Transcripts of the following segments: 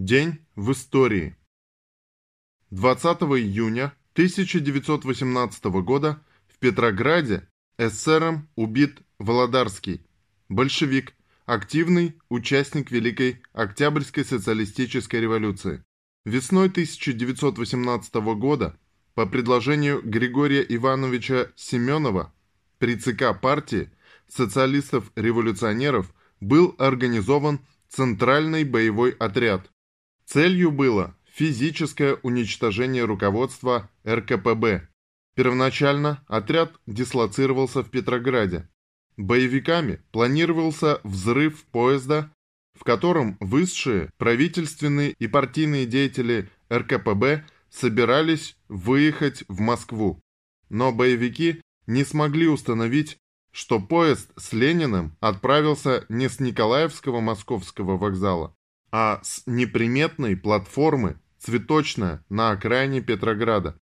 День в истории. 20 июня 1918 года в Петрограде эсером убит Володарский, большевик, активный участник Великой Октябрьской социалистической революции. Весной 1918 года по предложению Григория Ивановича Семенова при ЦК партии социалистов-революционеров был организован Центральный боевой отряд, Целью было физическое уничтожение руководства РКПБ. Первоначально отряд дислоцировался в Петрограде. Боевиками планировался взрыв поезда, в котором высшие правительственные и партийные деятели РКПБ собирались выехать в Москву. Но боевики не смогли установить, что поезд с Лениным отправился не с Николаевского московского вокзала, а с неприметной платформы «Цветочная» на окраине Петрограда.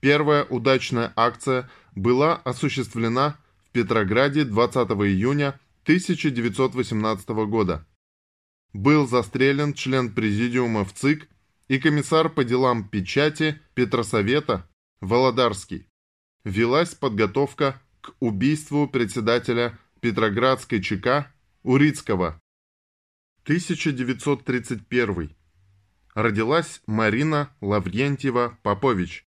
Первая удачная акция была осуществлена в Петрограде 20 июня 1918 года. Был застрелен член президиума в ЦИК и комиссар по делам печати Петросовета Володарский. Велась подготовка к убийству председателя Петроградской ЧК Урицкого 1931. Родилась Марина Лаврентьева-Попович,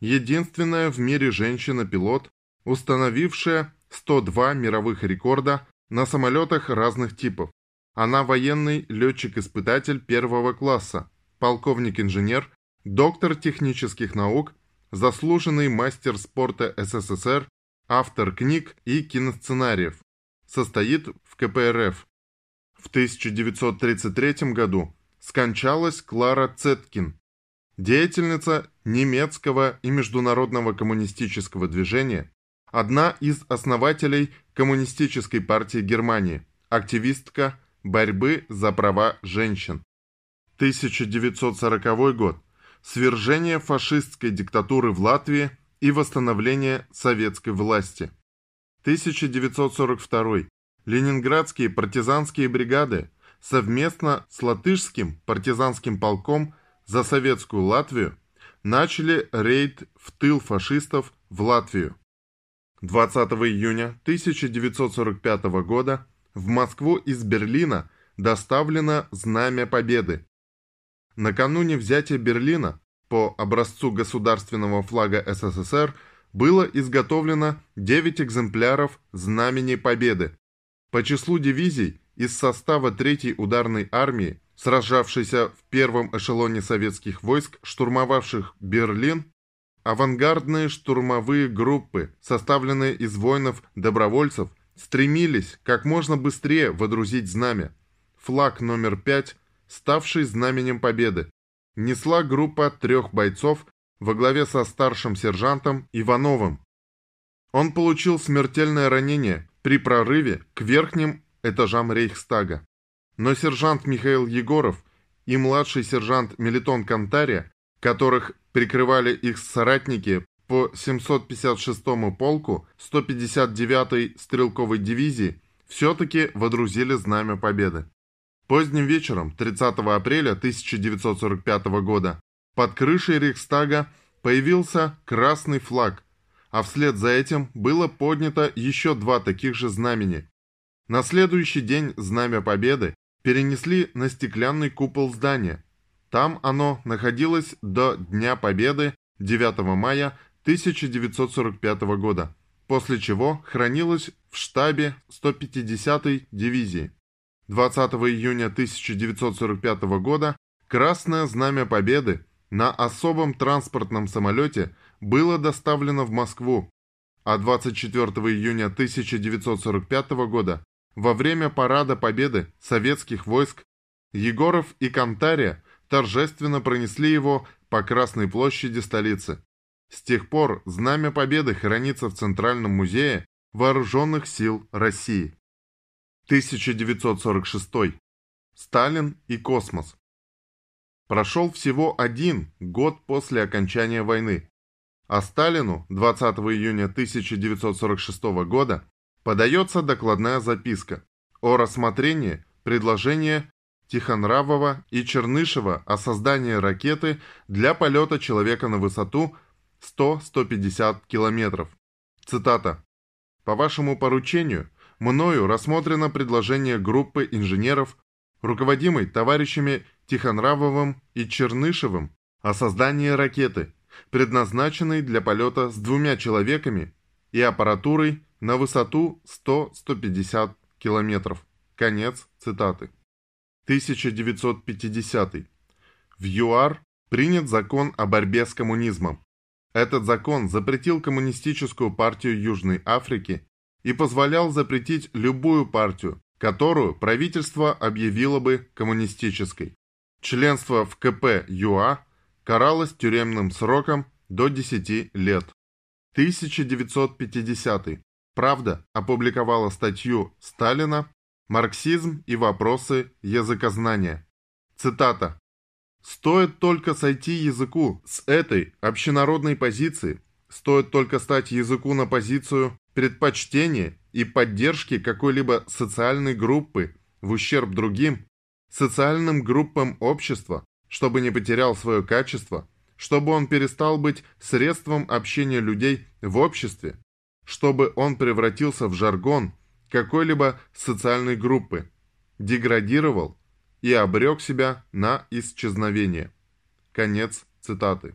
единственная в мире женщина-пилот, установившая 102 мировых рекорда на самолетах разных типов. Она военный летчик-испытатель первого класса, полковник-инженер, доктор технических наук, заслуженный мастер спорта СССР, автор книг и киносценариев. Состоит в КПРФ. В 1933 году скончалась Клара Цеткин, деятельница немецкого и международного коммунистического движения, одна из основателей Коммунистической партии Германии, активистка борьбы за права женщин. 1940 год. Свержение фашистской диктатуры в Латвии и восстановление советской власти. 1942. Ленинградские партизанские бригады совместно с латышским партизанским полком за советскую Латвию начали рейд в тыл фашистов в Латвию. 20 июня 1945 года в Москву из Берлина доставлено Знамя Победы. Накануне взятия Берлина по образцу государственного флага СССР было изготовлено 9 экземпляров Знамени Победы, по числу дивизий из состава 3-й ударной армии, сражавшейся в первом эшелоне советских войск, штурмовавших Берлин, авангардные штурмовые группы, составленные из воинов-добровольцев, стремились как можно быстрее водрузить знамя. Флаг номер 5, ставший знаменем победы, несла группа трех бойцов во главе со старшим сержантом Ивановым. Он получил смертельное ранение при прорыве к верхним этажам Рейхстага. Но сержант Михаил Егоров и младший сержант Мелитон Кантария, которых прикрывали их соратники по 756-му полку 159-й стрелковой дивизии, все-таки водрузили Знамя Победы. Поздним вечером 30 апреля 1945 года под крышей Рейхстага появился красный флаг, а вслед за этим было поднято еще два таких же знамени. На следующий день Знамя Победы перенесли на стеклянный купол здания. Там оно находилось до Дня Победы 9 мая 1945 года, после чего хранилось в штабе 150-й дивизии. 20 июня 1945 года Красное Знамя Победы на особом транспортном самолете было доставлено в Москву, а 24 июня 1945 года во время парада победы советских войск Егоров и Кантария торжественно пронесли его по Красной площади столицы. С тех пор Знамя Победы хранится в Центральном музее Вооруженных сил России. 1946. Сталин и космос. Прошел всего один год после окончания войны, а Сталину 20 июня 1946 года подается докладная записка о рассмотрении предложения Тихонравова и Чернышева о создании ракеты для полета человека на высоту 100-150 километров. Цитата. «По вашему поручению мною рассмотрено предложение группы инженеров, руководимой товарищами Тихонравовым и Чернышевым, о создании ракеты, предназначенной для полета с двумя человеками и аппаратурой на высоту 100-150 километров. Конец цитаты. 1950. В ЮАР принят закон о борьбе с коммунизмом. Этот закон запретил коммунистическую партию Южной Африки и позволял запретить любую партию, которую правительство объявило бы коммунистической. Членство в КП ЮА каралось тюремным сроком до 10 лет. 1950. Правда опубликовала статью Сталина «Марксизм и вопросы языкознания». Цитата. «Стоит только сойти языку с этой общенародной позиции, стоит только стать языку на позицию предпочтения и поддержки какой-либо социальной группы в ущерб другим, социальным группам общества, чтобы не потерял свое качество, чтобы он перестал быть средством общения людей в обществе, чтобы он превратился в жаргон какой-либо социальной группы, деградировал и обрек себя на исчезновение. Конец цитаты.